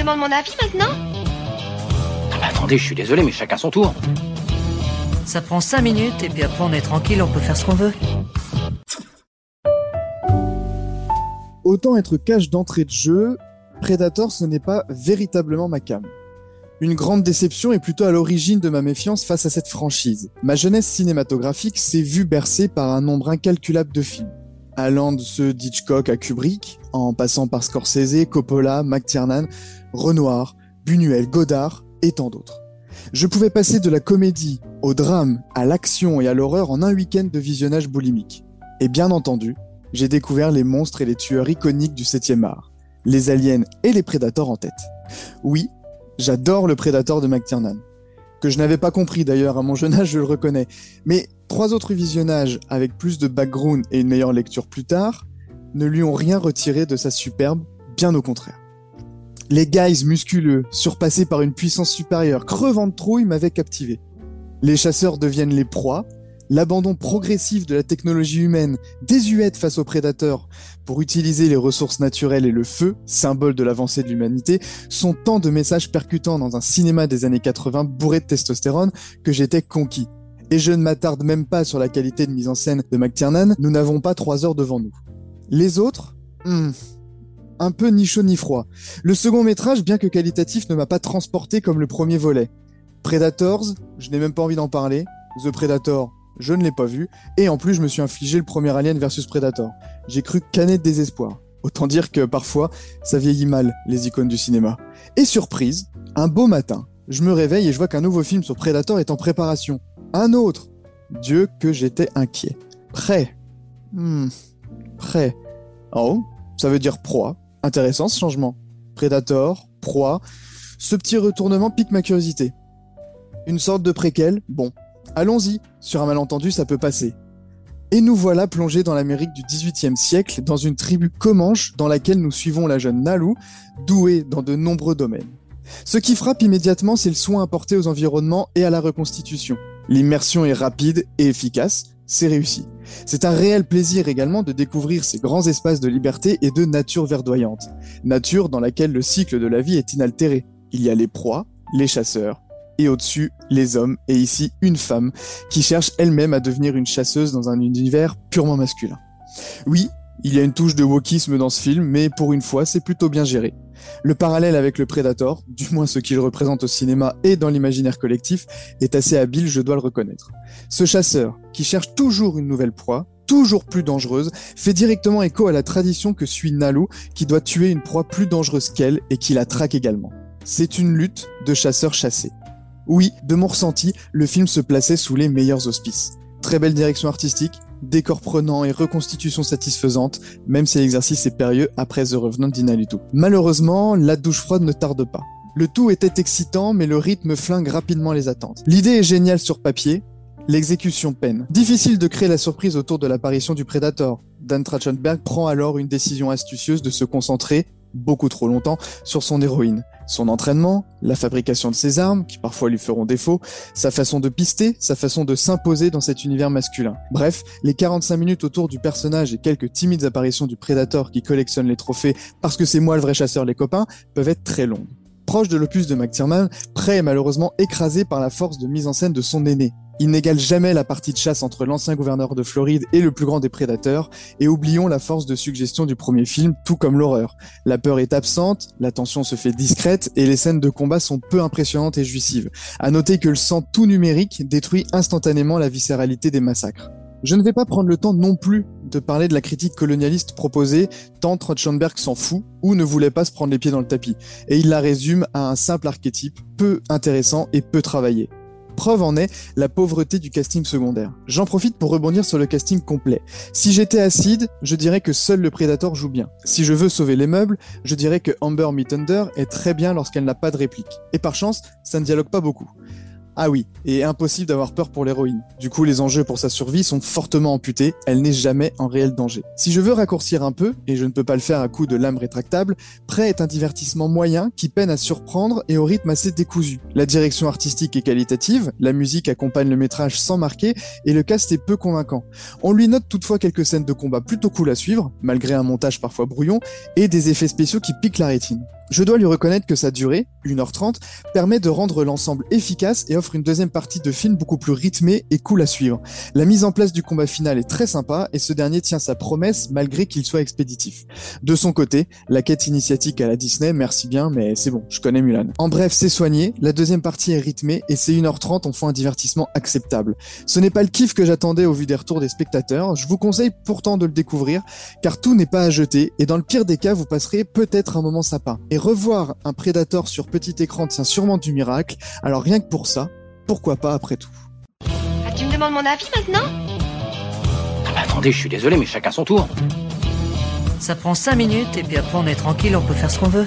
demandes mon avis maintenant Ah bah attendez, je suis désolé, mais chacun son tour. Ça prend 5 minutes et puis après on est tranquille, on peut faire ce qu'on veut. Autant être cache d'entrée de jeu, Predator ce n'est pas véritablement ma cam. Une grande déception est plutôt à l'origine de ma méfiance face à cette franchise. Ma jeunesse cinématographique s'est vue bercée par un nombre incalculable de films. Allant de ceux d'Hitchcock à Kubrick, en passant par Scorsese, Coppola, McTiernan, Renoir, Buñuel, Godard et tant d'autres. Je pouvais passer de la comédie au drame, à l'action et à l'horreur en un week-end de visionnage boulimique. Et bien entendu, j'ai découvert les monstres et les tueurs iconiques du 7e art, les aliens et les prédateurs en tête. Oui, j'adore le prédateur de McTiernan. Que je n'avais pas compris d'ailleurs à mon jeune âge, je le reconnais. Mais trois autres visionnages avec plus de background et une meilleure lecture plus tard ne lui ont rien retiré de sa superbe, bien au contraire. Les guys musculeux, surpassés par une puissance supérieure, crevant de trouille, m'avaient captivé. Les chasseurs deviennent les proies, l'abandon progressif de la technologie humaine, désuète face aux prédateurs, pour utiliser les ressources naturelles et le feu, symbole de l'avancée de l'humanité, sont tant de messages percutants dans un cinéma des années 80 bourré de testostérone que j'étais conquis. Et je ne m'attarde même pas sur la qualité de mise en scène de McTiernan, nous n'avons pas trois heures devant nous. Les autres? Hmm, un peu ni chaud ni froid. Le second métrage, bien que qualitatif, ne m'a pas transporté comme le premier volet. Predators, je n'ai même pas envie d'en parler. The Predator, je ne l'ai pas vu. Et en plus, je me suis infligé le premier Alien versus Predator. J'ai cru canner de désespoir. Autant dire que parfois, ça vieillit mal, les icônes du cinéma. Et surprise, un beau matin, je me réveille et je vois qu'un nouveau film sur Predator est en préparation. Un autre Dieu que j'étais inquiet. Prêt Hmm. Prêt. Oh, ça veut dire proie. Intéressant ce changement. Predator, proie. Ce petit retournement pique ma curiosité. Une sorte de préquel, bon. Allons-y, sur un malentendu ça peut passer. Et nous voilà plongés dans l'Amérique du XVIIIe siècle, dans une tribu comanche dans laquelle nous suivons la jeune Nalu, douée dans de nombreux domaines. Ce qui frappe immédiatement, c'est le soin apporté aux environnements et à la reconstitution. L'immersion est rapide et efficace, c'est réussi. C'est un réel plaisir également de découvrir ces grands espaces de liberté et de nature verdoyante. Nature dans laquelle le cycle de la vie est inaltéré. Il y a les proies, les chasseurs, et au-dessus, les hommes, et ici une femme, qui cherche elle-même à devenir une chasseuse dans un univers purement masculin. Oui, il y a une touche de wokisme dans ce film, mais pour une fois, c'est plutôt bien géré. Le parallèle avec le Predator, du moins ce qu'il représente au cinéma et dans l'imaginaire collectif, est assez habile, je dois le reconnaître. Ce chasseur, qui cherche toujours une nouvelle proie, toujours plus dangereuse, fait directement écho à la tradition que suit Nalu, qui doit tuer une proie plus dangereuse qu'elle et qui la traque également. C'est une lutte de chasseurs chassés. Oui, de mon ressenti, le film se plaçait sous les meilleurs auspices. Très belle direction artistique, décor prenant et reconstitution satisfaisante, même si l'exercice est périlleux après The Revenant d'Inalitu. Malheureusement, la douche froide ne tarde pas. Le tout était excitant, mais le rythme flingue rapidement les attentes. L'idée est géniale sur papier, l'exécution peine. Difficile de créer la surprise autour de l'apparition du Predator. Dan Trachtenberg prend alors une décision astucieuse de se concentrer, beaucoup trop longtemps, sur son héroïne. Son entraînement, la fabrication de ses armes, qui parfois lui feront défaut, sa façon de pister, sa façon de s'imposer dans cet univers masculin. Bref, les 45 minutes autour du personnage et quelques timides apparitions du Predator qui collectionne les trophées parce que c'est moi le vrai chasseur les copains, peuvent être très longues. Proche de l'opus de McTiernan, Prey est malheureusement écrasé par la force de mise en scène de son aîné, il n'égale jamais la partie de chasse entre l'ancien gouverneur de Floride et le plus grand des prédateurs, et oublions la force de suggestion du premier film, tout comme l'horreur. La peur est absente, la tension se fait discrète, et les scènes de combat sont peu impressionnantes et jouissives. À noter que le sang tout numérique détruit instantanément la viscéralité des massacres. Je ne vais pas prendre le temps non plus de parler de la critique colonialiste proposée, tant Trotschenberg s'en fout ou ne voulait pas se prendre les pieds dans le tapis, et il la résume à un simple archétype peu intéressant et peu travaillé. Preuve en est la pauvreté du casting secondaire. J'en profite pour rebondir sur le casting complet. Si j'étais acide, je dirais que seul le Predator joue bien. Si je veux sauver les meubles, je dirais que Amber Mittunder est très bien lorsqu'elle n'a pas de réplique. Et par chance, ça ne dialogue pas beaucoup. Ah oui, et impossible d'avoir peur pour l'héroïne. Du coup, les enjeux pour sa survie sont fortement amputés, elle n'est jamais en réel danger. Si je veux raccourcir un peu, et je ne peux pas le faire à coup de lame rétractable, Prêt est un divertissement moyen qui peine à surprendre et au rythme assez décousu. La direction artistique est qualitative, la musique accompagne le métrage sans marquer, et le cast est peu convaincant. On lui note toutefois quelques scènes de combat plutôt cool à suivre, malgré un montage parfois brouillon, et des effets spéciaux qui piquent la rétine. Je dois lui reconnaître que sa durée, 1h30, permet de rendre l'ensemble efficace et offre une deuxième partie de film beaucoup plus rythmée et cool à suivre. La mise en place du combat final est très sympa et ce dernier tient sa promesse malgré qu'il soit expéditif. De son côté, la quête initiatique à la Disney, merci bien, mais c'est bon, je connais Mulan. En bref, c'est soigné, la deuxième partie est rythmée et c'est 1h30, on fait un divertissement acceptable. Ce n'est pas le kiff que j'attendais au vu des retours des spectateurs, je vous conseille pourtant de le découvrir car tout n'est pas à jeter et dans le pire des cas, vous passerez peut-être un moment sympa. Revoir un Predator sur petit écran tient sûrement du miracle, alors rien que pour ça, pourquoi pas après tout? Ah, tu me demandes mon avis maintenant? Ah bah attendez, je suis désolé, mais chacun son tour. Ça prend 5 minutes et puis après on est tranquille, on peut faire ce qu'on veut.